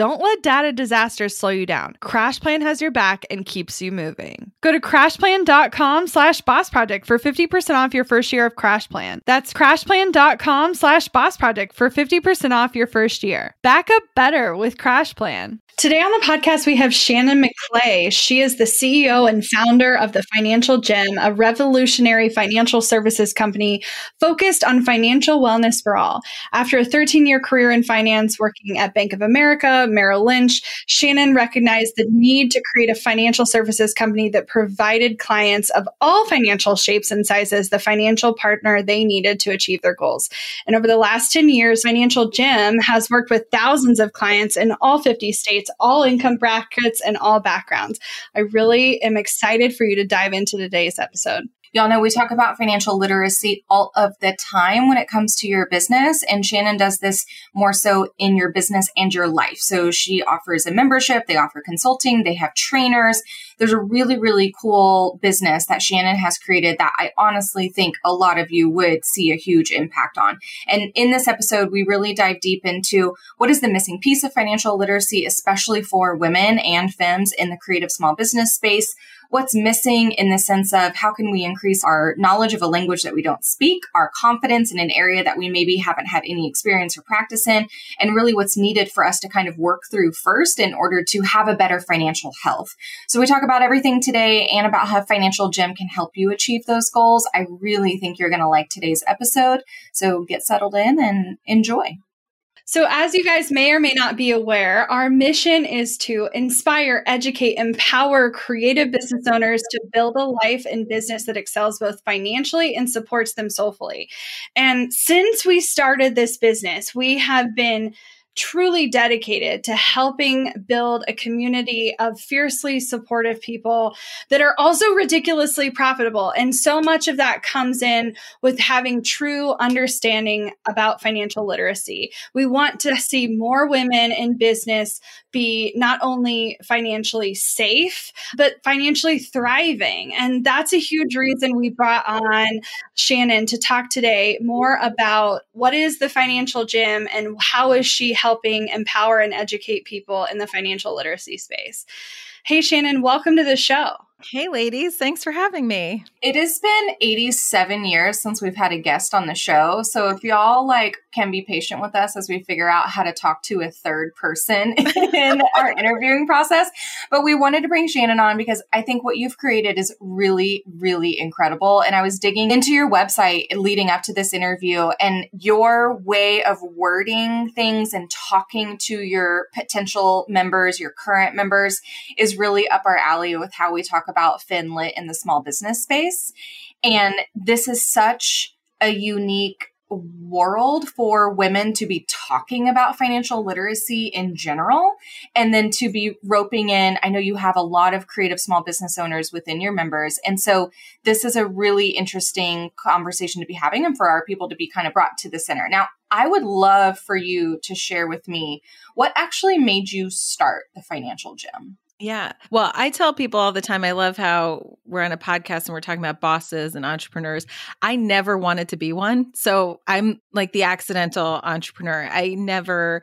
Don't let data disasters slow you down. CrashPlan has your back and keeps you moving. Go to crashplan.com slash boss project for 50% off your first year of CrashPlan. That's crashplan.com slash boss project for 50% off your first year. Back up better with CrashPlan. Today on the podcast, we have Shannon McLay. She is the CEO and founder of the Financial Gym, a revolutionary financial services company focused on financial wellness for all. After a 13 year career in finance working at Bank of America, Merrill Lynch, Shannon recognized the need to create a financial services company that provided clients of all financial shapes and sizes the financial partner they needed to achieve their goals. And over the last 10 years, Financial Gym has worked with thousands of clients in all 50 states all income brackets and all backgrounds. I really am excited for you to dive into today's episode. Y'all know we talk about financial literacy all of the time when it comes to your business. And Shannon does this more so in your business and your life. So she offers a membership, they offer consulting, they have trainers. There's a really, really cool business that Shannon has created that I honestly think a lot of you would see a huge impact on. And in this episode, we really dive deep into what is the missing piece of financial literacy, especially for women and femmes in the creative small business space what's missing in the sense of how can we increase our knowledge of a language that we don't speak, our confidence in an area that we maybe haven't had any experience or practice in, and really what's needed for us to kind of work through first in order to have a better financial health. So we talk about everything today and about how Financial Gym can help you achieve those goals. I really think you're going to like today's episode. So get settled in and enjoy. So, as you guys may or may not be aware, our mission is to inspire, educate, empower creative business owners to build a life and business that excels both financially and supports them soulfully. And since we started this business, we have been truly dedicated to helping build a community of fiercely supportive people that are also ridiculously profitable. And so much of that comes in with having true understanding about financial literacy. We want to see more women in business be not only financially safe, but financially thriving. And that's a huge reason we brought on Shannon to talk today more about what is the financial gym and how is she helping empower and educate people in the financial literacy space. Hey, Shannon, welcome to the show. Hey, ladies. Thanks for having me. It has been 87 years since we've had a guest on the show. So if y'all like can be patient with us as we figure out how to talk to a third person in our interviewing process. But we wanted to bring Shannon on because I think what you've created is really, really incredible. And I was digging into your website leading up to this interview and your way of wording things and talking to your potential members, your current members is really up our alley with how we talk about FinLit in the small business space. And this is such a unique world for women to be talking about financial literacy in general and then to be roping in i know you have a lot of creative small business owners within your members and so this is a really interesting conversation to be having and for our people to be kind of brought to the center now i would love for you to share with me what actually made you start the financial gym Yeah. Well, I tell people all the time, I love how we're on a podcast and we're talking about bosses and entrepreneurs. I never wanted to be one. So I'm like the accidental entrepreneur. I never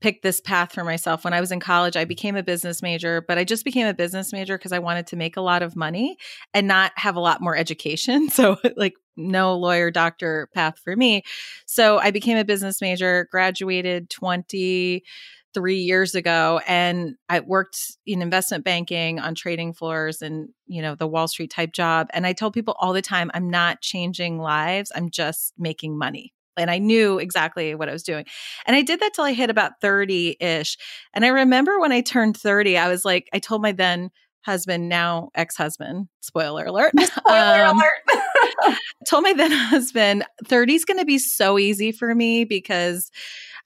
picked this path for myself. When I was in college, I became a business major, but I just became a business major because I wanted to make a lot of money and not have a lot more education. So, like, no lawyer, doctor path for me. So, I became a business major, graduated 20 three years ago and I worked in investment banking on trading floors and, you know, the Wall Street type job. And I told people all the time, I'm not changing lives. I'm just making money. And I knew exactly what I was doing. And I did that till I hit about 30 ish. And I remember when I turned 30, I was like, I told my then husband, now ex husband, spoiler alert. Spoiler um, alert. told my then husband, 30 is going to be so easy for me because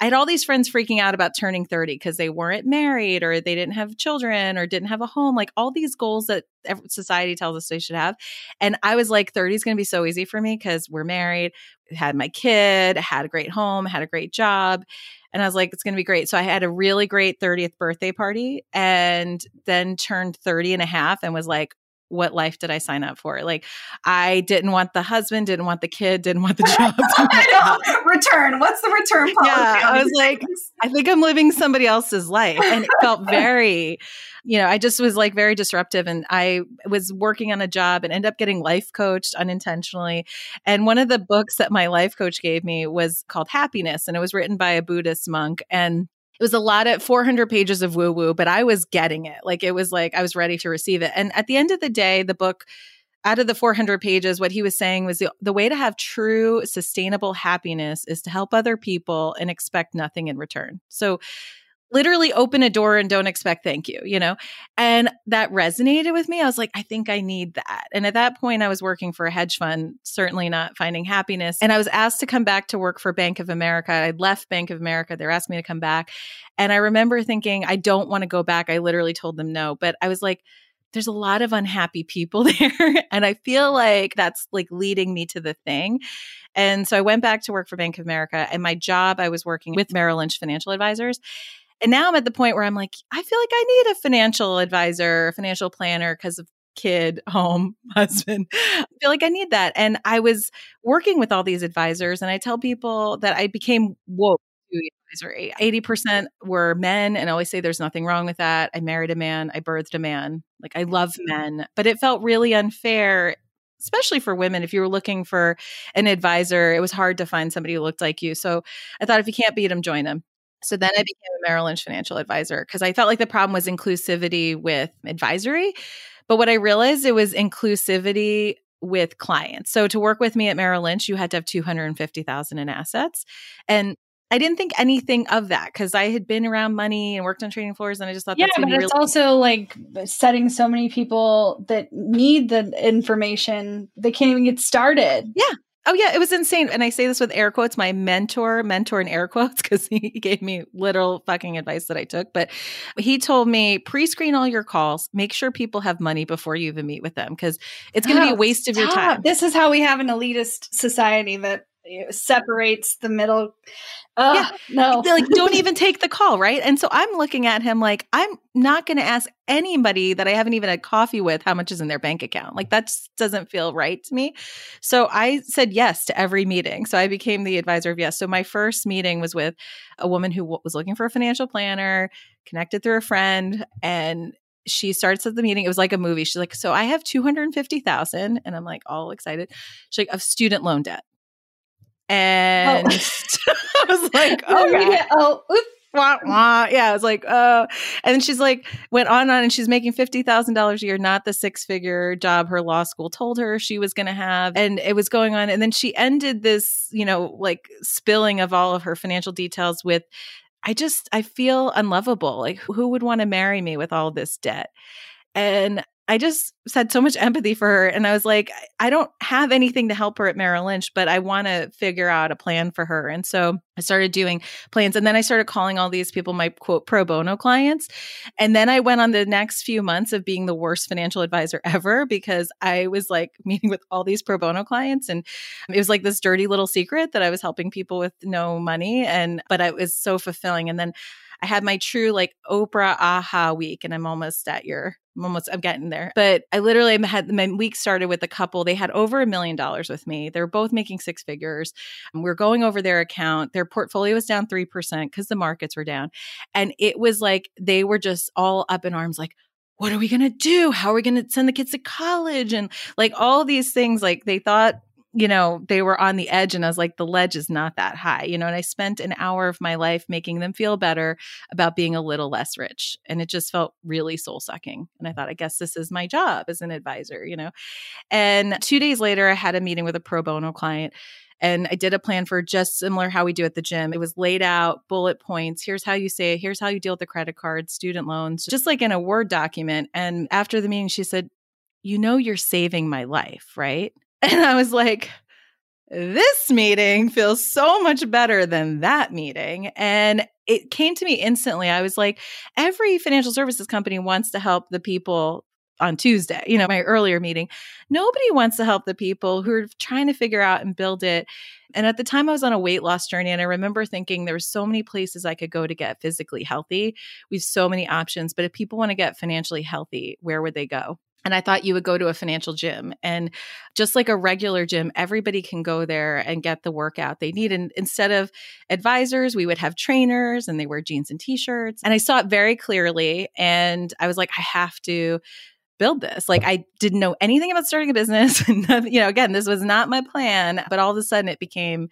I had all these friends freaking out about turning 30 because they weren't married or they didn't have children or didn't have a home, like all these goals that society tells us they should have. And I was like, 30 is going to be so easy for me because we're married, had my kid, had a great home, had a great job. And I was like, it's going to be great. So I had a really great 30th birthday party and then turned 30 and a half and was like, what life did I sign up for? Like, I didn't want the husband, didn't want the kid, didn't want the job. I know. Return. What's the return policy? Yeah, I was like, I think I'm living somebody else's life. And it felt very, you know, I just was like very disruptive. And I was working on a job and ended up getting life coached unintentionally. And one of the books that my life coach gave me was called Happiness, and it was written by a Buddhist monk. And it was a lot of 400 pages of woo woo, but I was getting it. Like it was like I was ready to receive it. And at the end of the day, the book, out of the 400 pages, what he was saying was the, the way to have true sustainable happiness is to help other people and expect nothing in return. So literally open a door and don't expect thank you, you know? And that resonated with me. I was like, I think I need that. And at that point, I was working for a hedge fund, certainly not finding happiness. And I was asked to come back to work for Bank of America. I left Bank of America. They're asking me to come back. And I remember thinking, I don't want to go back. I literally told them no. But I was like, there's a lot of unhappy people there. and I feel like that's like leading me to the thing. And so I went back to work for Bank of America. And my job, I was working with Merrill Lynch financial advisors. And now I'm at the point where I'm like, I feel like I need a financial advisor, a financial planner because of kid, home, husband. I feel like I need that. And I was working with all these advisors, and I tell people that I became woke to advisory. 80% were men, and I always say there's nothing wrong with that. I married a man, I birthed a man. Like, I love mm-hmm. men, but it felt really unfair. Especially for women, if you were looking for an advisor, it was hard to find somebody who looked like you. So I thought if you can't beat them, join them. So then I became a Merrill Lynch financial advisor because I felt like the problem was inclusivity with advisory. But what I realized it was inclusivity with clients. So to work with me at Merrill Lynch, you had to have 250,000 in assets. And I didn't think anything of that because I had been around money and worked on trading floors, and I just thought, yeah, but it's also like setting so many people that need the information they can't even get started. Yeah, Oh yeah, it was insane. And I say this with air quotes, my mentor, mentor in air quotes, because he gave me literal fucking advice that I took. But he told me pre-screen all your calls, make sure people have money before you even meet with them, because it's going to oh, be a waste stop. of your time. This is how we have an elitist society that separates the middle. Oh, yeah. no. like, don't even take the call, right? And so I'm looking at him like, I'm not going to ask anybody that I haven't even had coffee with how much is in their bank account. Like, that just doesn't feel right to me. So I said yes to every meeting. So I became the advisor of yes. So my first meeting was with a woman who was looking for a financial planner, connected through a friend, and she starts at the meeting. It was like a movie. She's like, "So I have two hundred fifty thousand, and I'm like all excited. She's like, "Of student loan debt." Oh. And oh. I was like, oh, yeah. oh, oops. Wah, wah. Yeah, I was like, uh, and then she's like, went on and on, and she's making fifty thousand dollars a year, not the six figure job her law school told her she was going to have, and it was going on. And then she ended this, you know, like spilling of all of her financial details with, I just, I feel unlovable. Like, who would want to marry me with all this debt? And I just had so much empathy for her. And I was like, I don't have anything to help her at Merrill Lynch, but I want to figure out a plan for her. And so I started doing plans. And then I started calling all these people my quote pro bono clients. And then I went on the next few months of being the worst financial advisor ever because I was like meeting with all these pro bono clients. And it was like this dirty little secret that I was helping people with no money. And, but it was so fulfilling. And then I had my true like Oprah aha week, and I'm almost at your I'm almost I'm getting there. But I literally had my week started with a couple. They had over a million dollars with me. They're both making six figures. We're going over their account. Their portfolio was down three percent because the markets were down, and it was like they were just all up in arms, like. What are we going to do? How are we going to send the kids to college? And like all these things, like they thought you know, they were on the edge and I was like, the ledge is not that high, you know, and I spent an hour of my life making them feel better about being a little less rich. And it just felt really soul sucking. And I thought, I guess this is my job as an advisor, you know. And two days later, I had a meeting with a pro bono client and I did a plan for just similar how we do at the gym. It was laid out, bullet points. Here's how you say it. Here's how you deal with the credit cards, student loans, just like in a Word document. And after the meeting, she said, You know, you're saving my life, right? And I was like, this meeting feels so much better than that meeting. And it came to me instantly. I was like, every financial services company wants to help the people on Tuesday, you know, my earlier meeting. Nobody wants to help the people who are trying to figure out and build it. And at the time, I was on a weight loss journey, and I remember thinking there were so many places I could go to get physically healthy. We have so many options, but if people want to get financially healthy, where would they go? And I thought you would go to a financial gym. And just like a regular gym, everybody can go there and get the workout they need. And instead of advisors, we would have trainers and they wear jeans and t shirts. And I saw it very clearly. And I was like, I have to build this. Like I didn't know anything about starting a business. you know, again, this was not my plan, but all of a sudden it became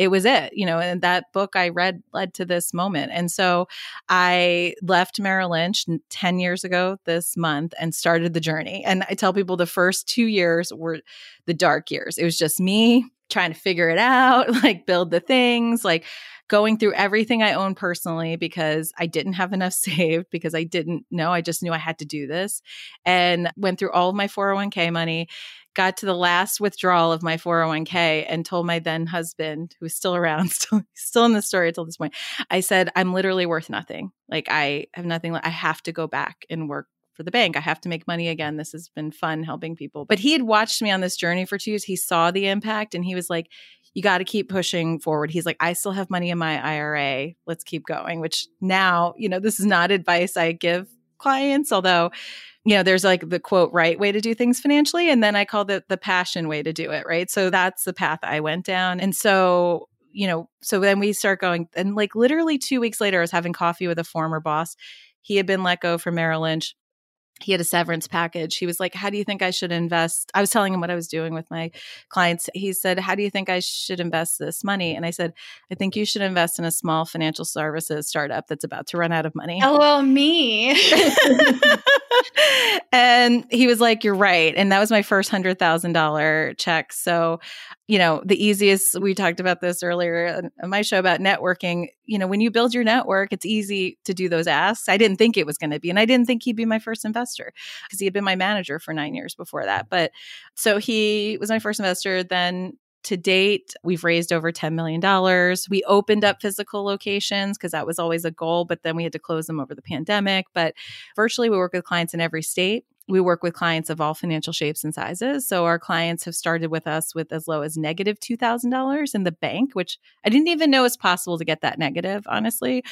it was it, you know, and that book I read led to this moment. And so I left Merrill Lynch 10 years ago this month and started the journey. And I tell people the first two years were the dark years. It was just me trying to figure it out, like build the things, like going through everything I own personally because I didn't have enough saved because I didn't know. I just knew I had to do this and went through all of my 401k money got to the last withdrawal of my 401k and told my then husband, who's still around, still, still in the story until this point, I said, I'm literally worth nothing. Like I have nothing. I have to go back and work for the bank. I have to make money again. This has been fun helping people. But he had watched me on this journey for two years. He saw the impact and he was like, you got to keep pushing forward. He's like, I still have money in my IRA. Let's keep going, which now, you know, this is not advice I give clients, although you know, there's like the quote right way to do things financially. And then I call it the passion way to do it. Right. So that's the path I went down. And so, you know, so then we start going and like literally two weeks later, I was having coffee with a former boss. He had been let go from Merrill Lynch he had a severance package. He was like, How do you think I should invest? I was telling him what I was doing with my clients. He said, How do you think I should invest this money? And I said, I think you should invest in a small financial services startup that's about to run out of money. Oh, well, me. and he was like, You're right. And that was my first $100,000 check. So, you know, the easiest, we talked about this earlier on my show about networking. You know, when you build your network, it's easy to do those asks. I didn't think it was going to be. And I didn't think he'd be my first investor because he had been my manager for nine years before that. But so he was my first investor. Then to date, we've raised over $10 million. We opened up physical locations because that was always a goal, but then we had to close them over the pandemic. But virtually, we work with clients in every state. We work with clients of all financial shapes and sizes. So our clients have started with us with as low as negative $2,000 in the bank, which I didn't even know was possible to get that negative, honestly.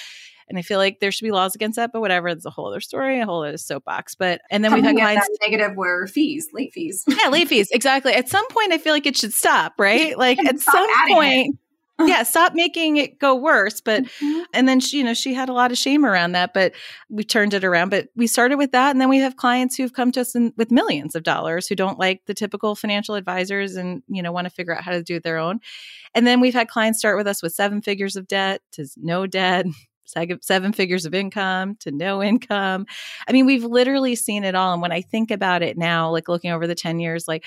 And I feel like there should be laws against that, but whatever. It's a whole other story, a whole other soapbox. But and then we've had clients negative were fees, late fees. yeah, late fees. Exactly. At some point, I feel like it should stop, right? Like at some point. It yeah, stop making it go worse. But mm-hmm. and then she, you know, she had a lot of shame around that, but we turned it around. But we started with that, and then we have clients who've come to us in, with millions of dollars who don't like the typical financial advisors and you know want to figure out how to do it their own. And then we've had clients start with us with seven figures of debt to no debt, seven figures of income to no income. I mean, we've literally seen it all. And when I think about it now, like looking over the 10 years, like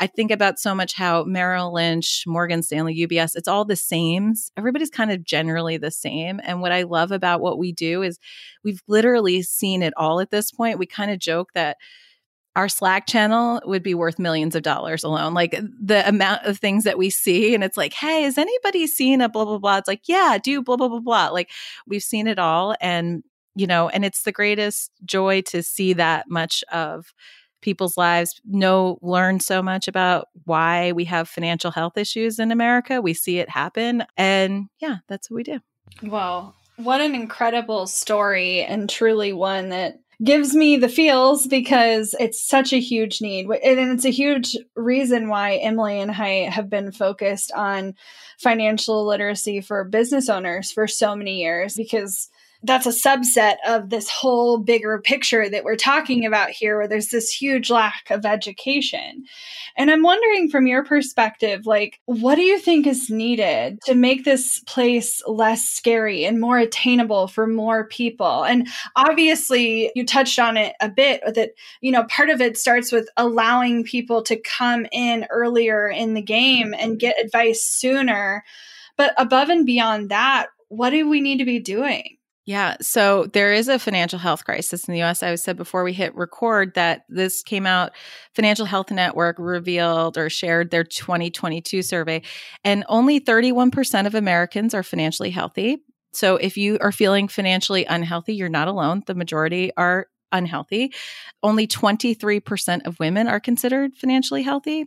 I think about so much how Merrill Lynch, Morgan Stanley, UBS, it's all the same. Everybody's kind of generally the same. And what I love about what we do is we've literally seen it all at this point. We kind of joke that our Slack channel would be worth millions of dollars alone. Like the amount of things that we see, and it's like, hey, has anybody seen a blah, blah, blah? It's like, yeah, do blah, blah, blah, blah. Like we've seen it all. And, you know, and it's the greatest joy to see that much of people's lives, know, learn so much about why we have financial health issues in America. We see it happen. And yeah, that's what we do. Well, What an incredible story, and truly one that gives me the feels because it's such a huge need. And it's a huge reason why Emily and I have been focused on financial literacy for business owners for so many years because that's a subset of this whole bigger picture that we're talking about here, where there's this huge lack of education. And I'm wondering from your perspective, like, what do you think is needed to make this place less scary and more attainable for more people? And obviously, you touched on it a bit that, you know, part of it starts with allowing people to come in earlier in the game and get advice sooner. But above and beyond that, what do we need to be doing? Yeah. So there is a financial health crisis in the US. I said before we hit record that this came out, Financial Health Network revealed or shared their 2022 survey, and only 31% of Americans are financially healthy. So if you are feeling financially unhealthy, you're not alone. The majority are unhealthy. Only 23% of women are considered financially healthy,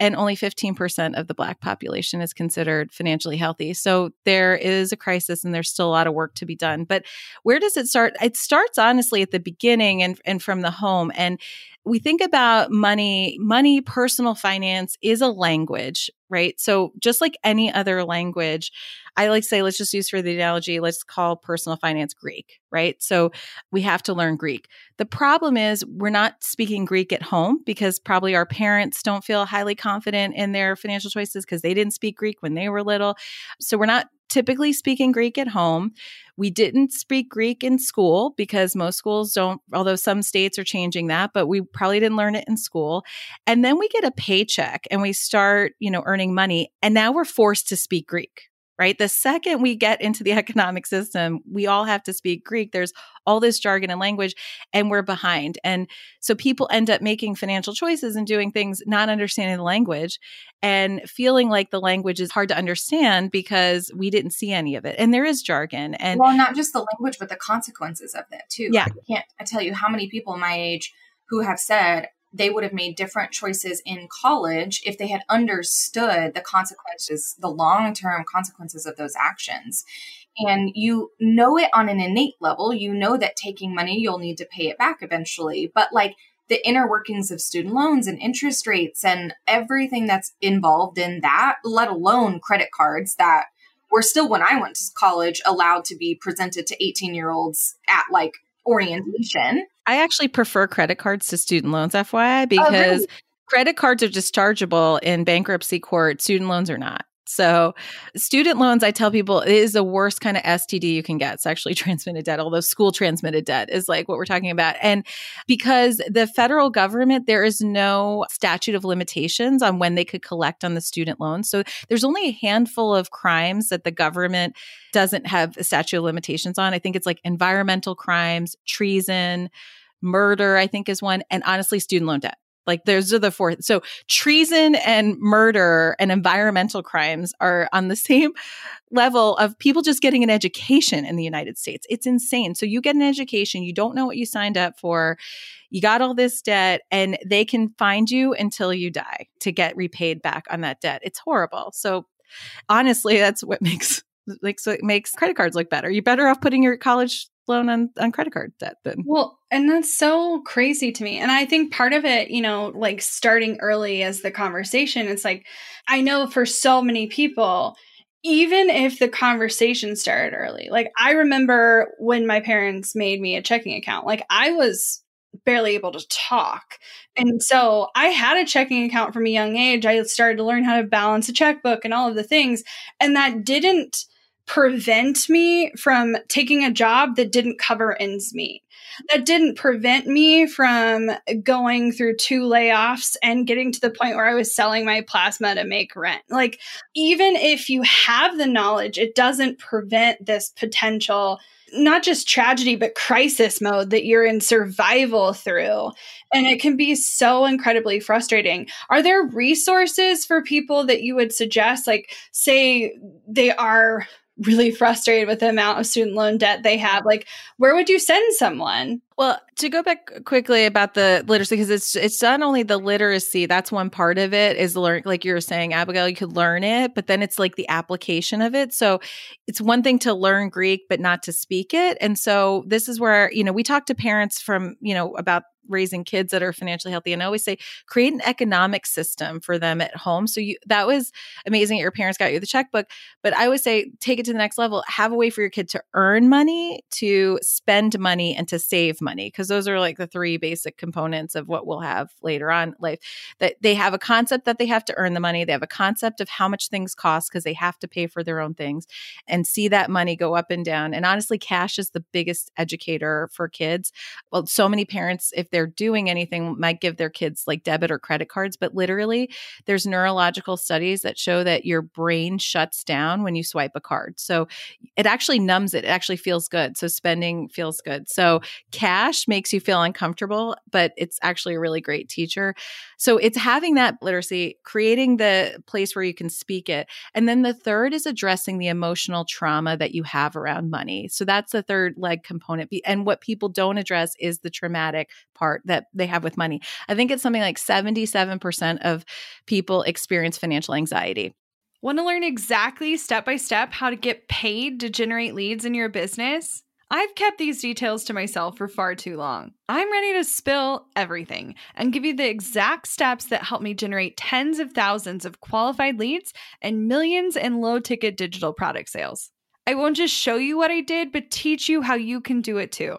and only 15% of the Black population is considered financially healthy. So there is a crisis, and there's still a lot of work to be done. But where does it start? It starts honestly at the beginning and, and from the home. And we think about money, money, personal finance is a language, right? So just like any other language, I like say, let's just use for the analogy, let's call personal finance Greek, right? So we have to learn Greek. The problem is we're not speaking Greek at home because probably our parents don't feel highly confident in their financial choices because they didn't speak Greek when they were little. So we're not typically speaking Greek at home. We didn't speak Greek in school because most schools don't, although some states are changing that, but we probably didn't learn it in school. And then we get a paycheck and we start, you know, earning money. And now we're forced to speak Greek right? The second we get into the economic system, we all have to speak Greek. There's all this jargon and language, and we're behind. And so people end up making financial choices and doing things not understanding the language and feeling like the language is hard to understand because we didn't see any of it. And there is jargon. And well, not just the language, but the consequences of that too. Yeah. I can't I tell you how many people my age who have said, they would have made different choices in college if they had understood the consequences, the long term consequences of those actions. And you know it on an innate level. You know that taking money, you'll need to pay it back eventually. But like the inner workings of student loans and interest rates and everything that's involved in that, let alone credit cards that were still, when I went to college, allowed to be presented to 18 year olds at like orientation. I actually prefer credit cards to student loans, FYI, because oh, really? credit cards are dischargeable in bankruptcy court, student loans are not. So, student loans, I tell people, is the worst kind of STD you can get. It's actually transmitted debt, although school transmitted debt is like what we're talking about. And because the federal government, there is no statute of limitations on when they could collect on the student loans. So, there's only a handful of crimes that the government doesn't have a statute of limitations on. I think it's like environmental crimes, treason, murder, I think is one, and honestly, student loan debt. Like those are the four. So treason and murder and environmental crimes are on the same level of people just getting an education in the United States. It's insane. So you get an education, you don't know what you signed up for, you got all this debt, and they can find you until you die to get repaid back on that debt. It's horrible. So honestly, that's what makes like so it makes credit cards look better. You're better off putting your college loan on, on credit card debt then. Well, and that's so crazy to me. And I think part of it, you know, like starting early as the conversation, it's like, I know for so many people, even if the conversation started early, like I remember when my parents made me a checking account, like I was barely able to talk. And so I had a checking account from a young age. I started to learn how to balance a checkbook and all of the things. And that didn't prevent me from taking a job that didn't cover ends meet. That didn't prevent me from going through two layoffs and getting to the point where I was selling my plasma to make rent. Like, even if you have the knowledge, it doesn't prevent this potential not just tragedy, but crisis mode that you're in survival through. And it can be so incredibly frustrating. Are there resources for people that you would suggest? Like, say they are really frustrated with the amount of student loan debt they have, like where would you send someone? Well, to go back quickly about the literacy, because it's it's not only the literacy, that's one part of it is learn like you were saying, Abigail, you could learn it, but then it's like the application of it. So it's one thing to learn Greek, but not to speak it. And so this is where, you know, we talk to parents from, you know, about raising kids that are financially healthy and I always say create an economic system for them at home. So you that was amazing that your parents got you the checkbook but I always say take it to the next level. Have a way for your kid to earn money to spend money and to save money because those are like the three basic components of what we'll have later on life that they have a concept that they have to earn the money they have a concept of how much things cost because they have to pay for their own things and see that money go up and down and honestly cash is the biggest educator for kids. Well so many parents if they're doing anything might give their kids like debit or credit cards but literally there's neurological studies that show that your brain shuts down when you swipe a card. So it actually numbs it. It actually feels good. So spending feels good. So cash makes you feel uncomfortable but it's actually a really great teacher. So it's having that literacy creating the place where you can speak it. And then the third is addressing the emotional trauma that you have around money. So that's the third leg component. And what people don't address is the traumatic part that they have with money. I think it's something like 77% of people experience financial anxiety. Want to learn exactly step by step how to get paid to generate leads in your business? I've kept these details to myself for far too long. I'm ready to spill everything and give you the exact steps that help me generate tens of thousands of qualified leads and millions in low ticket digital product sales. I won't just show you what I did, but teach you how you can do it too.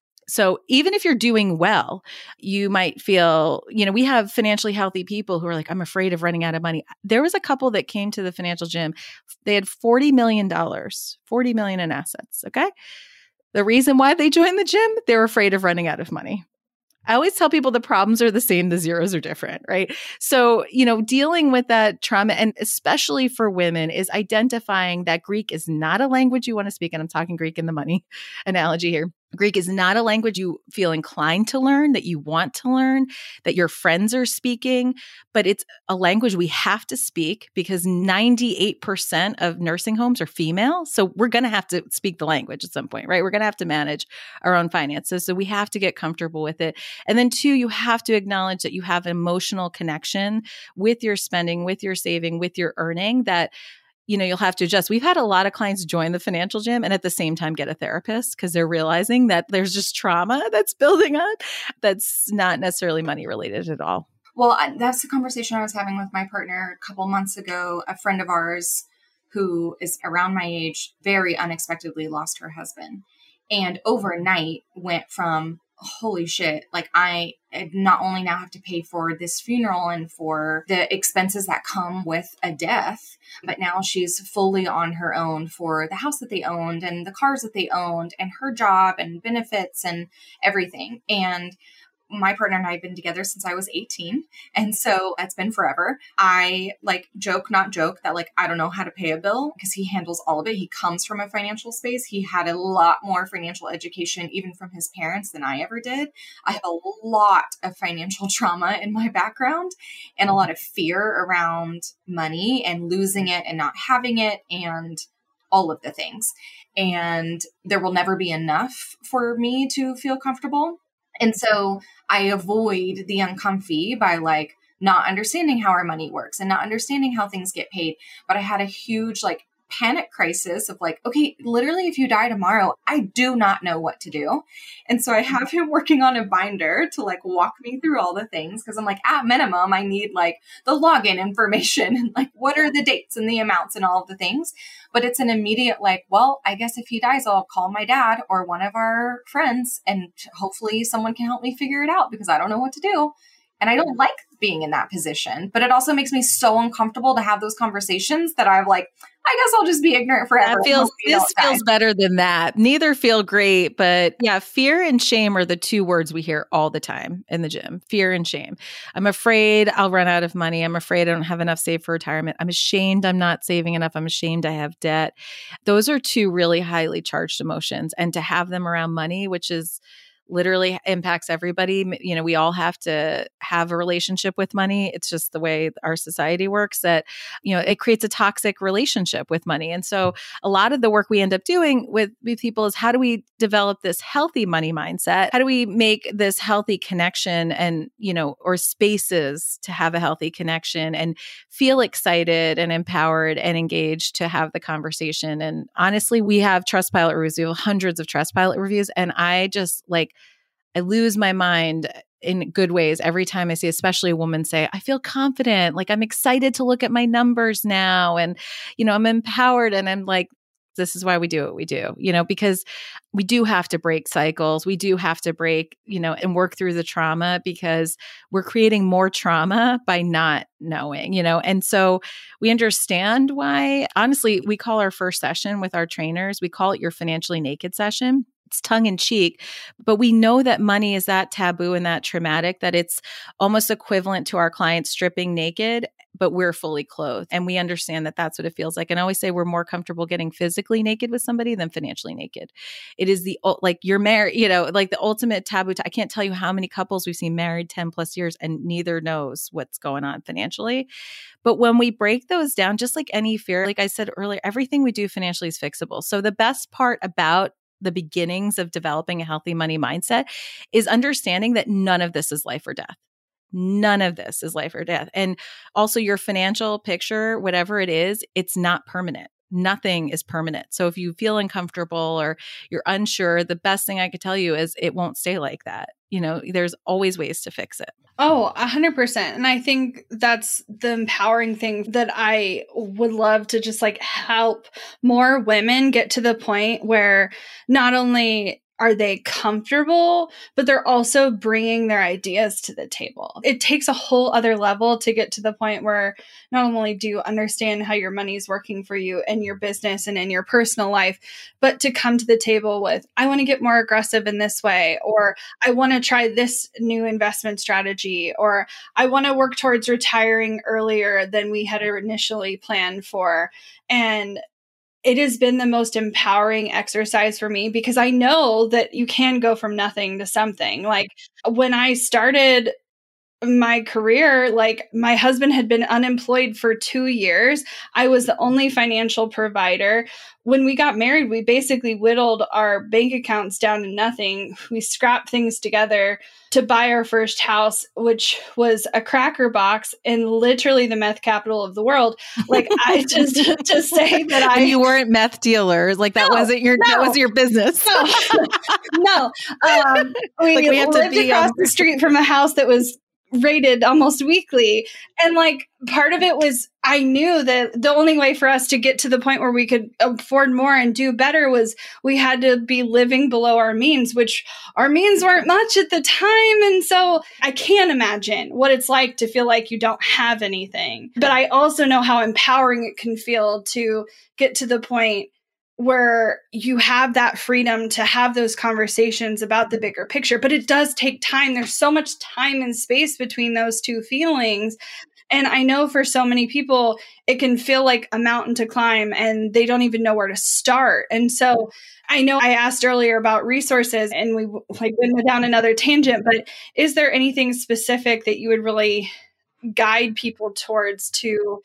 So even if you're doing well, you might feel, you know, we have financially healthy people who are like, I'm afraid of running out of money. There was a couple that came to the financial gym. They had $40 million, 40 million in assets. Okay. The reason why they joined the gym, they're afraid of running out of money. I always tell people the problems are the same, the zeros are different, right? So, you know, dealing with that trauma, and especially for women, is identifying that Greek is not a language you want to speak. And I'm talking Greek in the money analogy here. Greek is not a language you feel inclined to learn, that you want to learn, that your friends are speaking, but it's a language we have to speak because 98% of nursing homes are female. So we're going to have to speak the language at some point, right? We're going to have to manage our own finances. So we have to get comfortable with it. And then, two, you have to acknowledge that you have an emotional connection with your spending, with your saving, with your earning that you know, you'll have to adjust. We've had a lot of clients join the financial gym and at the same time get a therapist because they're realizing that there's just trauma that's building up that's not necessarily money related at all. Well, that's the conversation I was having with my partner a couple months ago. A friend of ours who is around my age very unexpectedly lost her husband and overnight went from holy shit, like I not only now have to pay for this funeral and for the expenses that come with a death, but now she's fully on her own for the house that they owned and the cars that they owned and her job and benefits and everything. And my partner and I have been together since I was 18. And so it's been forever. I like joke, not joke, that like I don't know how to pay a bill because he handles all of it. He comes from a financial space. He had a lot more financial education, even from his parents, than I ever did. I have a lot of financial trauma in my background and a lot of fear around money and losing it and not having it and all of the things. And there will never be enough for me to feel comfortable and so I avoid the uncomfy by like not understanding how our money works and not understanding how things get paid. But I had a huge like panic crisis of like, okay, literally, if you die tomorrow, I do not know what to do. And so I have him working on a binder to like walk me through all the things because I'm like, at minimum, I need like the login information and like what are the dates and the amounts and all of the things. But it's an immediate like, well, I guess if he dies, I'll call my dad or one of our friends and hopefully someone can help me figure it out because I don't know what to do. And I don't like being in that position, but it also makes me so uncomfortable to have those conversations that I'm like, I guess I'll just be ignorant forever. That feels, this feels better than that. Neither feel great, but yeah, fear and shame are the two words we hear all the time in the gym. Fear and shame. I'm afraid I'll run out of money. I'm afraid I don't have enough saved for retirement. I'm ashamed I'm not saving enough. I'm ashamed I have debt. Those are two really highly charged emotions. And to have them around money, which is literally impacts everybody. You know, we all have to have a relationship with money. It's just the way our society works that, you know, it creates a toxic relationship with money. And so mm. a lot of the work we end up doing with, with people is how do we develop this healthy money mindset? How do we make this healthy connection and, you know, or spaces to have a healthy connection and feel excited and empowered and engaged to have the conversation? And honestly, we have Trustpilot reviews. We have hundreds of Trustpilot reviews. And I just like, I lose my mind in good ways every time I see, especially a woman say, I feel confident, like I'm excited to look at my numbers now. And, you know, I'm empowered. And I'm like, this is why we do what we do, you know, because we do have to break cycles. We do have to break, you know, and work through the trauma because we're creating more trauma by not knowing, you know. And so we understand why, honestly, we call our first session with our trainers, we call it your financially naked session it's tongue in cheek, but we know that money is that taboo and that traumatic that it's almost equivalent to our clients stripping naked, but we're fully clothed. And we understand that that's what it feels like. And I always say we're more comfortable getting physically naked with somebody than financially naked. It is the, like, you're married, you know, like the ultimate taboo. I can't tell you how many couples we've seen married 10 plus years and neither knows what's going on financially. But when we break those down, just like any fear, like I said earlier, everything we do financially is fixable. So the best part about the beginnings of developing a healthy money mindset is understanding that none of this is life or death. None of this is life or death. And also, your financial picture, whatever it is, it's not permanent nothing is permanent. So if you feel uncomfortable or you're unsure, the best thing I could tell you is it won't stay like that. You know, there's always ways to fix it. Oh, 100%. And I think that's the empowering thing that I would love to just like help more women get to the point where not only are they comfortable, but they're also bringing their ideas to the table. It takes a whole other level to get to the point where not only do you understand how your money is working for you in your business and in your personal life, but to come to the table with, I want to get more aggressive in this way, or I want to try this new investment strategy, or I want to work towards retiring earlier than we had initially planned for. And it has been the most empowering exercise for me because I know that you can go from nothing to something. Like when I started my career, like my husband had been unemployed for two years. I was the only financial provider. When we got married, we basically whittled our bank accounts down to nothing. We scrapped things together to buy our first house, which was a cracker box in literally the meth capital of the world. Like I just to say that I and you weren't meth dealers, like that no, wasn't your no, that was your business. No, no. Um, we, like we lived across um, the street from a house that was rated almost weekly. And like part of it was I knew that the only way for us to get to the point where we could afford more and do better was we had to be living below our means, which our means weren't much at the time. And so I can't imagine what it's like to feel like you don't have anything. But I also know how empowering it can feel to get to the point where you have that freedom to have those conversations about the bigger picture. But it does take time. There's so much time and space between those two feelings. And I know for so many people, it can feel like a mountain to climb and they don't even know where to start. And so I know I asked earlier about resources and we like went down another tangent, but is there anything specific that you would really guide people towards to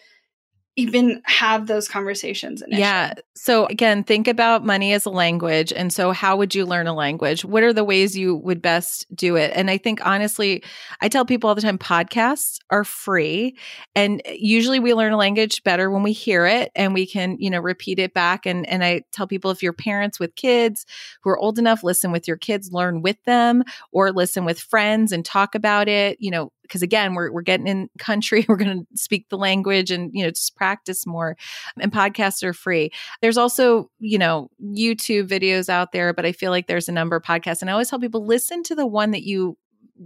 even have those conversations initially. Yeah. So again, think about money as a language. And so how would you learn a language? What are the ways you would best do it? And I think honestly, I tell people all the time podcasts are free. And usually we learn a language better when we hear it and we can, you know, repeat it back. And and I tell people if you're parents with kids who are old enough, listen with your kids, learn with them, or listen with friends and talk about it. You know, because again we're, we're getting in country we're going to speak the language and you know just practice more and podcasts are free. There's also you know youtube videos out there but i feel like there's a number of podcasts and i always tell people listen to the one that you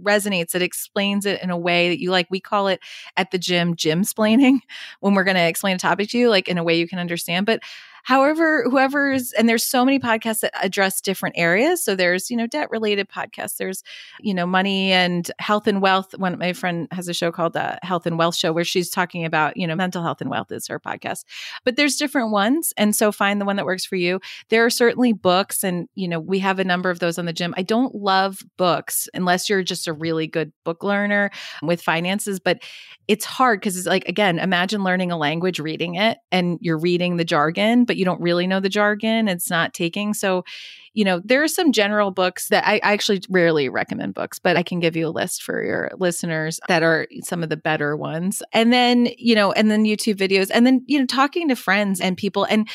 resonates that explains it in a way that you like we call it at the gym gym splaining when we're going to explain a topic to you like in a way you can understand but however, whoever's, and there's so many podcasts that address different areas. So there's, you know, debt related podcasts, there's, you know, money and health and wealth. One, my friend has a show called the Health and Wealth Show where she's talking about, you know, mental health and wealth is her podcast. But there's different ones. And so find the one that works for you. There are certainly books, and, you know, we have a number of those on the gym. I don't love books unless you're just a really good book learner with finances, but it's hard because it's like, again, imagine learning a language, reading it, and you're reading the jargon but you don't really know the jargon. It's not taking. So, you know, there are some general books that I, I actually rarely recommend books, but I can give you a list for your listeners that are some of the better ones. And then, you know, and then YouTube videos and then, you know, talking to friends and people. And,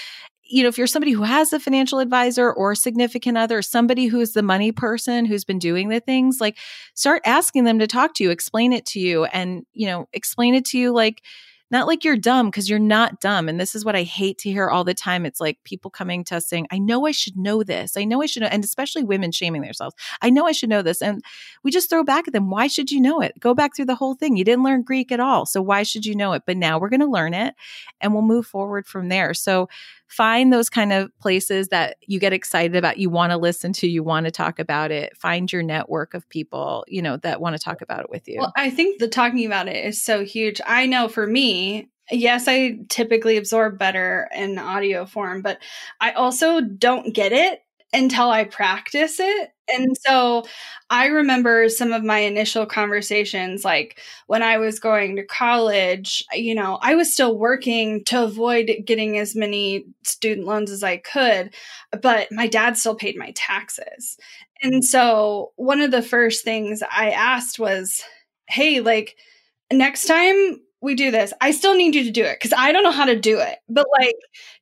you know, if you're somebody who has a financial advisor or significant other, somebody who's the money person who's been doing the things, like start asking them to talk to you, explain it to you, and, you know, explain it to you like, not like you're dumb because you're not dumb. And this is what I hate to hear all the time. It's like people coming to us saying, I know I should know this. I know I should know. And especially women shaming themselves. I know I should know this. And we just throw back at them. Why should you know it? Go back through the whole thing. You didn't learn Greek at all. So why should you know it? But now we're going to learn it and we'll move forward from there. So find those kind of places that you get excited about, you want to listen to, you want to talk about it. Find your network of people, you know, that want to talk about it with you. Well, I think the talking about it is so huge. I know for me, yes, I typically absorb better in audio form, but I also don't get it until I practice it. And so I remember some of my initial conversations, like when I was going to college, you know, I was still working to avoid getting as many student loans as I could, but my dad still paid my taxes. And so one of the first things I asked was, hey, like, next time we do this. I still need you to do it because I don't know how to do it. But like,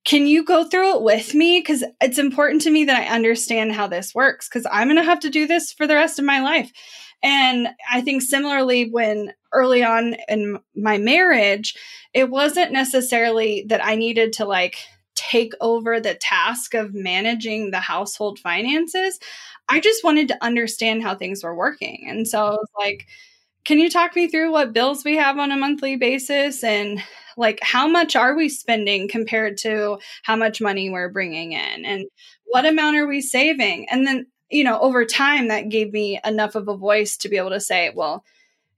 can you go through it with me? Because it's important to me that I understand how this works because I'm going to have to do this for the rest of my life. And I think similarly, when early on in my marriage, it wasn't necessarily that I needed to like take over the task of managing the household finances. I just wanted to understand how things were working. And so I was like, can you talk me through what bills we have on a monthly basis and like how much are we spending compared to how much money we're bringing in and what amount are we saving? And then, you know, over time that gave me enough of a voice to be able to say, well,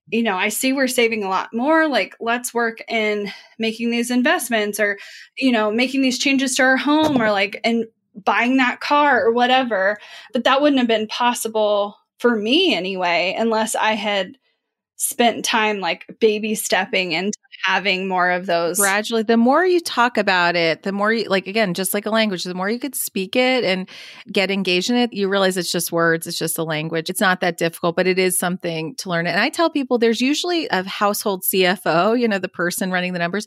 you know, I see we're saving a lot more. Like, let's work in making these investments or, you know, making these changes to our home or like, and buying that car or whatever. But that wouldn't have been possible for me anyway, unless I had spent time like baby stepping into having more of those gradually the more you talk about it the more you like again just like a language the more you could speak it and get engaged in it you realize it's just words it's just a language. It's not that difficult but it is something to learn. And i tell people there's usually a household cfo you know the person running the numbers.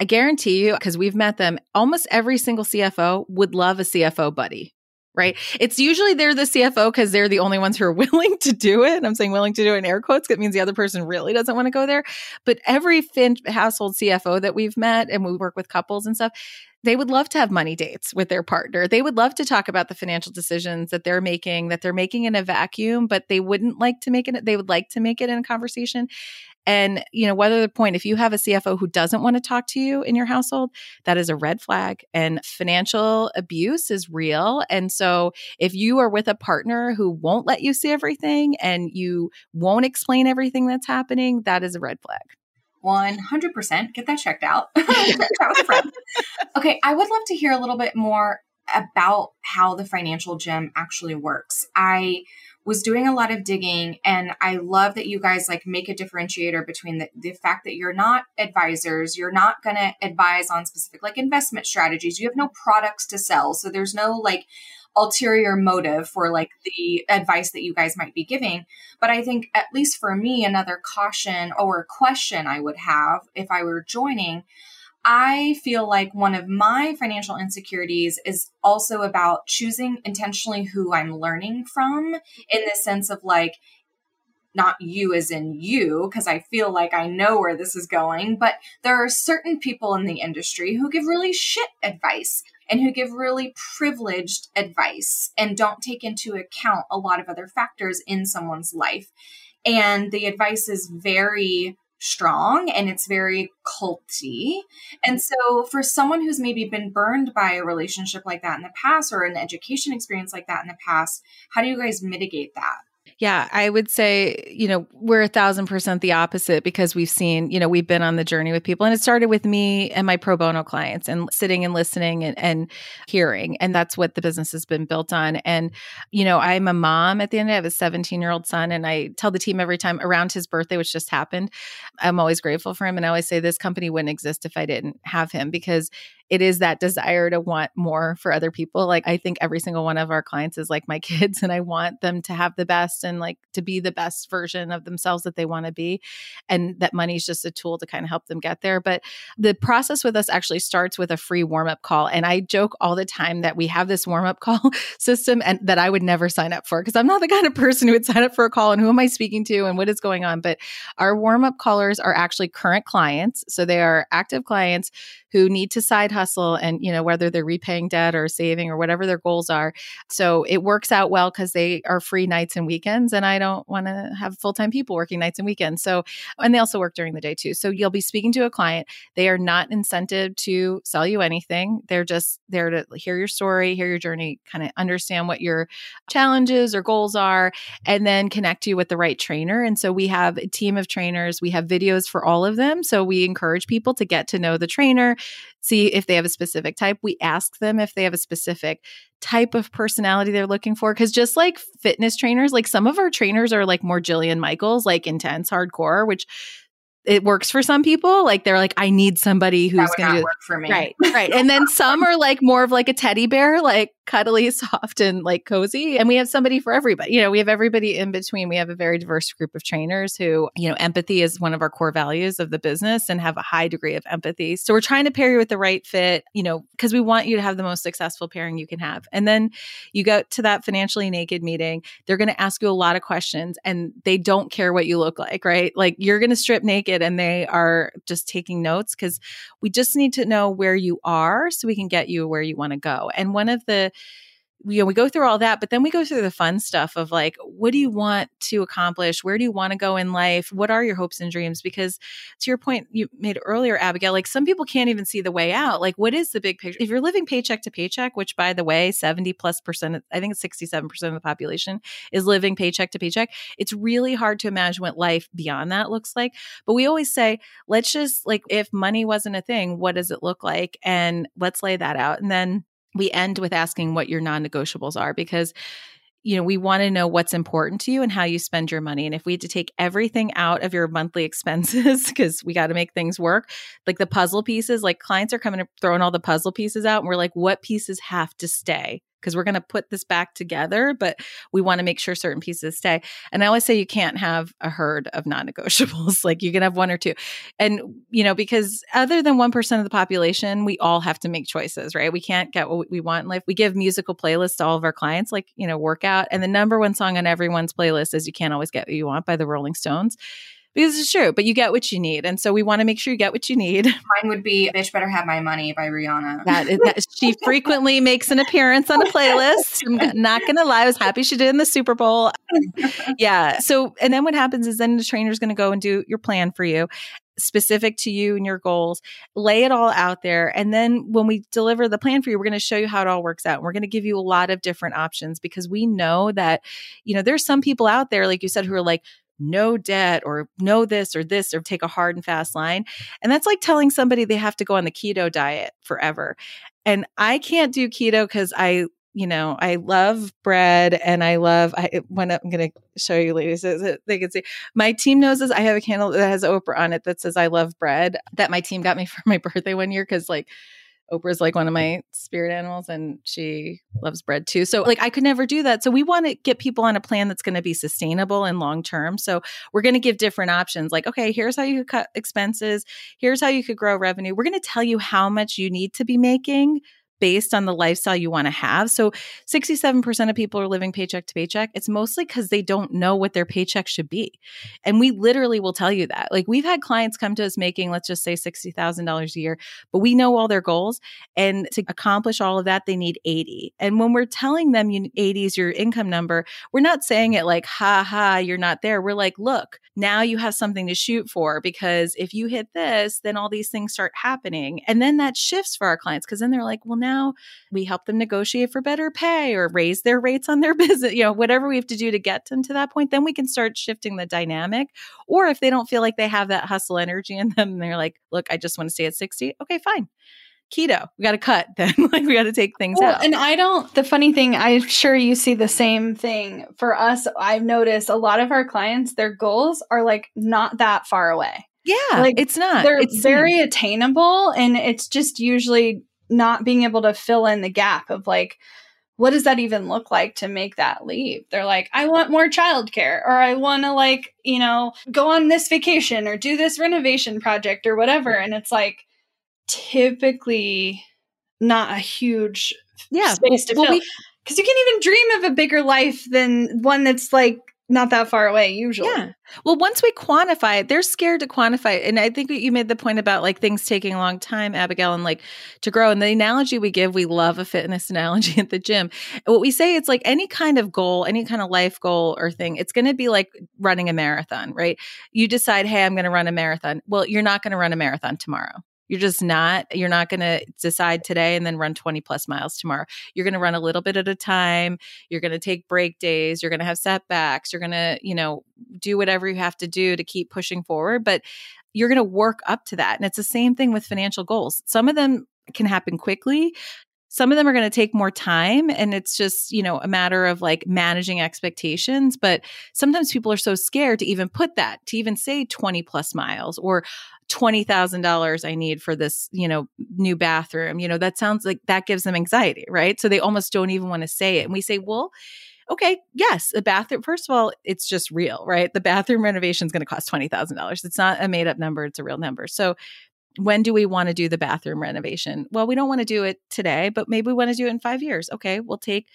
I guarantee you, because we've met them, almost every single CFO would love a CFO buddy right? It's usually they're the CFO because they're the only ones who are willing to do it. I'm saying willing to do it in air quotes. That means the other person really doesn't want to go there. But every fin- household CFO that we've met and we work with couples and stuff, they would love to have money dates with their partner. They would love to talk about the financial decisions that they're making, that they're making in a vacuum, but they wouldn't like to make it, they would like to make it in a conversation. And, you know, whether the point, if you have a CFO who doesn't want to talk to you in your household, that is a red flag. And financial abuse is real. And so if you are with a partner who won't let you see everything and you won't explain everything that's happening, that is a red flag. 100%. Get that checked out. Okay, I would love to hear a little bit more about how the financial gym actually works. I was doing a lot of digging and I love that you guys like make a differentiator between the, the fact that you're not advisors, you're not going to advise on specific like investment strategies. You have no products to sell. So there's no like ulterior motive for like the advice that you guys might be giving. But I think at least for me another caution or question I would have if I were joining I feel like one of my financial insecurities is also about choosing intentionally who I'm learning from in the sense of like, not you as in you, because I feel like I know where this is going, but there are certain people in the industry who give really shit advice and who give really privileged advice and don't take into account a lot of other factors in someone's life. And the advice is very strong and it's very culty. And so, for someone who's maybe been burned by a relationship like that in the past or an education experience like that in the past, how do you guys mitigate that? Yeah, I would say, you know, we're a thousand percent the opposite because we've seen, you know, we've been on the journey with people. And it started with me and my pro bono clients and sitting and listening and, and hearing. And that's what the business has been built on. And, you know, I'm a mom at the end. I have a 17 year old son. And I tell the team every time around his birthday, which just happened, I'm always grateful for him. And I always say this company wouldn't exist if I didn't have him because it is that desire to want more for other people. Like I think every single one of our clients is like my kids and I want them to have the best and like to be the best version of themselves that they want to be. And that money is just a tool to kind of help them get there. But the process with us actually starts with a free warm up call. And I joke all the time that we have this warm up call system and that I would never sign up for because I'm not the kind of person who would sign up for a call and who am I speaking to and what is going on. But our warm up callers are actually current clients. So they are active clients who need to side hustle and, you know, whether they're repaying debt or saving or whatever their goals are. So it works out well because they are free nights and weekends. And I don't want to have full time people working nights and weekends. So, and they also work during the day too. So you'll be speaking to a client. They are not incented to sell you anything. They're just there to hear your story, hear your journey, kind of understand what your challenges or goals are, and then connect you with the right trainer. And so we have a team of trainers. We have videos for all of them. So we encourage people to get to know the trainer, see if they have a specific type. We ask them if they have a specific type of personality they're looking for. Cause just like fitness trainers, like some of our trainers are like more Jillian Michaels, like intense hardcore, which it works for some people. Like they're like, I need somebody who's going to work for me. Right. Right. and then some are like more of like a teddy bear, like cuddly, soft, and like cozy. And we have somebody for everybody. You know, we have everybody in between. We have a very diverse group of trainers who, you know, empathy is one of our core values of the business and have a high degree of empathy. So we're trying to pair you with the right fit, you know, because we want you to have the most successful pairing you can have. And then you go to that financially naked meeting, they're going to ask you a lot of questions and they don't care what you look like, right? Like you're going to strip naked and they are just taking notes because we just need to know where you are so we can get you where you want to go. And one of the you know, we go through all that, but then we go through the fun stuff of like, what do you want to accomplish? Where do you want to go in life? What are your hopes and dreams? Because to your point you made earlier, Abigail, like some people can't even see the way out. Like, what is the big picture? If you're living paycheck to paycheck, which by the way, 70 plus percent, I think it's 67% of the population is living paycheck to paycheck, it's really hard to imagine what life beyond that looks like. But we always say, let's just like, if money wasn't a thing, what does it look like? And let's lay that out. And then we end with asking what your non negotiables are because you know, we want to know what's important to you and how you spend your money. And if we had to take everything out of your monthly expenses, because we got to make things work, like the puzzle pieces, like clients are coming and throwing all the puzzle pieces out, and we're like, what pieces have to stay? Because we're going to put this back together, but we want to make sure certain pieces stay. And I always say you can't have a herd of non negotiables. like you can have one or two. And, you know, because other than 1% of the population, we all have to make choices, right? We can't get what we want in life. We give musical playlists to all of our clients, like, you know, workout. And the number one song on everyone's playlist is You Can't Always Get What You Want by the Rolling Stones because it's true, but you get what you need. And so we want to make sure you get what you need. Mine would be Bitch Better Have My Money by Rihanna. That, is, that she frequently makes an appearance on a playlist. I'm not going to lie. I was happy she did in the Super Bowl. yeah. So, and then what happens is then the trainer's going to go and do your plan for you specific to you and your goals, lay it all out there. And then when we deliver the plan for you, we're going to show you how it all works out. And We're going to give you a lot of different options because we know that, you know, there's some people out there, like you said, who are like, no debt or no this or this or take a hard and fast line. And that's like telling somebody they have to go on the keto diet forever. And I can't do keto because I, you know, I love bread and I love, I, when I'm going to show you ladies, so they can see my team knows this. I have a candle that has Oprah on it that says I love bread that my team got me for my birthday one year. Cause like, Oprah's like one of my spirit animals and she loves bread too. So like I could never do that. So we want to get people on a plan that's going to be sustainable and long term. So we're going to give different options like okay, here's how you could cut expenses, here's how you could grow revenue. We're going to tell you how much you need to be making based on the lifestyle you want to have. So 67% of people are living paycheck to paycheck. It's mostly because they don't know what their paycheck should be. And we literally will tell you that. Like we've had clients come to us making, let's just say $60,000 a year, but we know all their goals. And to accomplish all of that, they need 80. And when we're telling them you 80 is your income number, we're not saying it like, ha ha, you're not there. We're like, look, now you have something to shoot for because if you hit this, then all these things start happening. And then that shifts for our clients because then they're like, well, now now we help them negotiate for better pay or raise their rates on their business, you know, whatever we have to do to get them to that point, then we can start shifting the dynamic. Or if they don't feel like they have that hustle energy in them, they're like, look, I just want to stay at 60. Okay, fine keto. We got to cut then. like we got to take things well, out. And I don't, the funny thing, I'm sure you see the same thing for us. I've noticed a lot of our clients, their goals are like not that far away. Yeah. Like it's not. They're it's very attainable. And it's just usually not being able to fill in the gap of like, what does that even look like to make that leap? They're like, I want more childcare, or I want to like, you know, go on this vacation or do this renovation project or whatever. And it's like typically not a huge yeah, space to well, fill. Because you can't even dream of a bigger life than one that's like not that far away usually. Yeah. Well, once we quantify it, they're scared to quantify it. And I think you made the point about like things taking a long time, Abigail, and like to grow. And the analogy we give, we love a fitness analogy at the gym. What we say, it's like any kind of goal, any kind of life goal or thing, it's going to be like running a marathon, right? You decide, hey, I'm going to run a marathon. Well, you're not going to run a marathon tomorrow. You're just not, you're not going to decide today and then run 20 plus miles tomorrow. You're going to run a little bit at a time. You're going to take break days. You're going to have setbacks. You're going to, you know, do whatever you have to do to keep pushing forward. But you're going to work up to that. And it's the same thing with financial goals. Some of them can happen quickly some of them are going to take more time and it's just, you know, a matter of like managing expectations. But sometimes people are so scared to even put that, to even say 20 plus miles or $20,000 I need for this, you know, new bathroom. You know, that sounds like that gives them anxiety, right? So they almost don't even want to say it. And we say, well, okay, yes, the bathroom, first of all, it's just real, right? The bathroom renovation is going to cost $20,000. It's not a made up number, it's a real number. So when do we want to do the bathroom renovation? Well, we don't want to do it today, but maybe we want to do it in five years. Okay, we'll take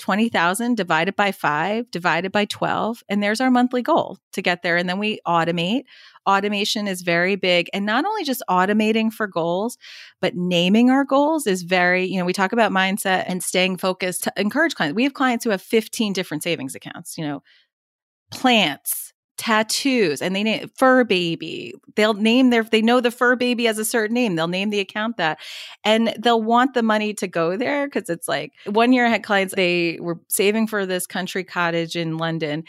20,000 divided by five, divided by 12, and there's our monthly goal to get there. And then we automate. Automation is very big. And not only just automating for goals, but naming our goals is very, you know, we talk about mindset and staying focused to encourage clients. We have clients who have 15 different savings accounts, you know, plants, tattoos and they name fur baby. They'll name their they know the fur baby has a certain name. They'll name the account that and they'll want the money to go there because it's like one year i had clients they were saving for this country cottage in london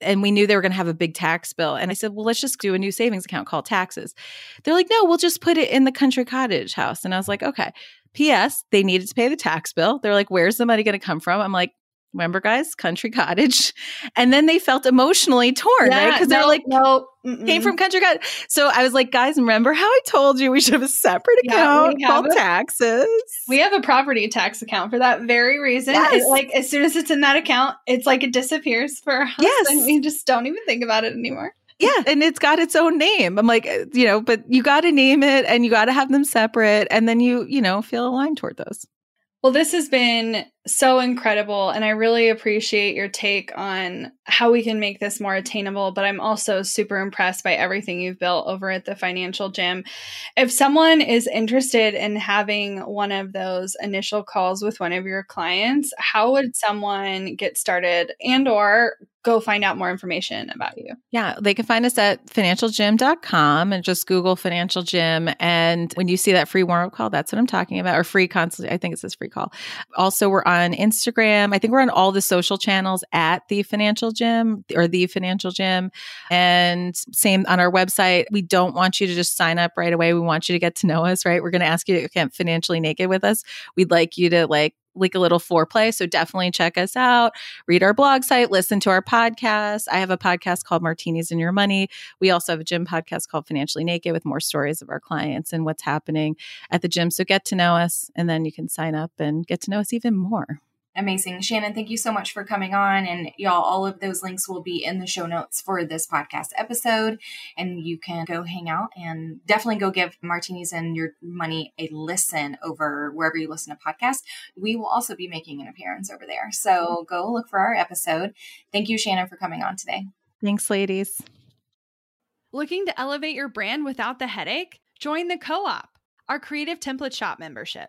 and we knew they were going to have a big tax bill and i said well let's just do a new savings account called taxes. They're like no we'll just put it in the country cottage house. And i was like okay. Ps they needed to pay the tax bill. They're like where's the money going to come from? I'm like remember guys country cottage and then they felt emotionally torn yeah, right because no, they're like no mm-mm. came from country cottage so i was like guys remember how i told you we should have a separate account yeah, called a, taxes we have a property tax account for that very reason yes. It, like as soon as it's in that account it's like it disappears for us yes. and we just don't even think about it anymore yeah, and it's got its own name. I'm like, uh, you know, but you got to name it and you got to have them separate and then you, you know, feel aligned toward those. Well, this has been so incredible. And I really appreciate your take on how we can make this more attainable. But I'm also super impressed by everything you've built over at the financial gym. If someone is interested in having one of those initial calls with one of your clients, how would someone get started and or go find out more information about you? Yeah, they can find us at financialgym.com and just Google financial gym. And when you see that free warm up call, that's what I'm talking about, or free consult. I think it says free call. Also, we're on Instagram. I think we're on all the social channels at the financial gym or the financial gym. And same on our website. We don't want you to just sign up right away. We want you to get to know us, right? We're going to ask you to get financially naked with us. We'd like you to like like a little foreplay. So definitely check us out, read our blog site, listen to our podcast. I have a podcast called Martinis and Your Money. We also have a gym podcast called Financially Naked with more stories of our clients and what's happening at the gym. So get to know us and then you can sign up and get to know us even more. Amazing. Shannon, thank you so much for coming on. And y'all, all of those links will be in the show notes for this podcast episode. And you can go hang out and definitely go give Martinis and Your Money a listen over wherever you listen to podcasts. We will also be making an appearance over there. So go look for our episode. Thank you, Shannon, for coming on today. Thanks, ladies. Looking to elevate your brand without the headache? Join the co op, our creative template shop membership.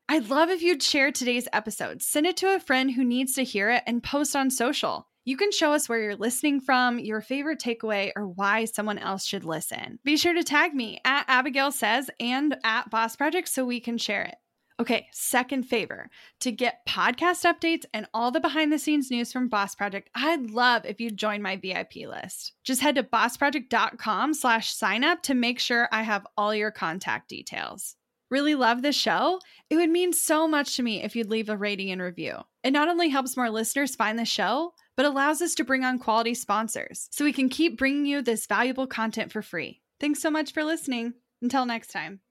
I'd love if you'd share today's episode, send it to a friend who needs to hear it, and post on social. You can show us where you're listening from, your favorite takeaway, or why someone else should listen. Be sure to tag me at Abigail Says and at Boss Project so we can share it. Okay, second favor to get podcast updates and all the behind the scenes news from Boss Project, I'd love if you'd join my VIP list. Just head to bossproject.com slash sign up to make sure I have all your contact details. Really love the show? It would mean so much to me if you'd leave a rating and review. It not only helps more listeners find the show, but allows us to bring on quality sponsors so we can keep bringing you this valuable content for free. Thanks so much for listening. Until next time.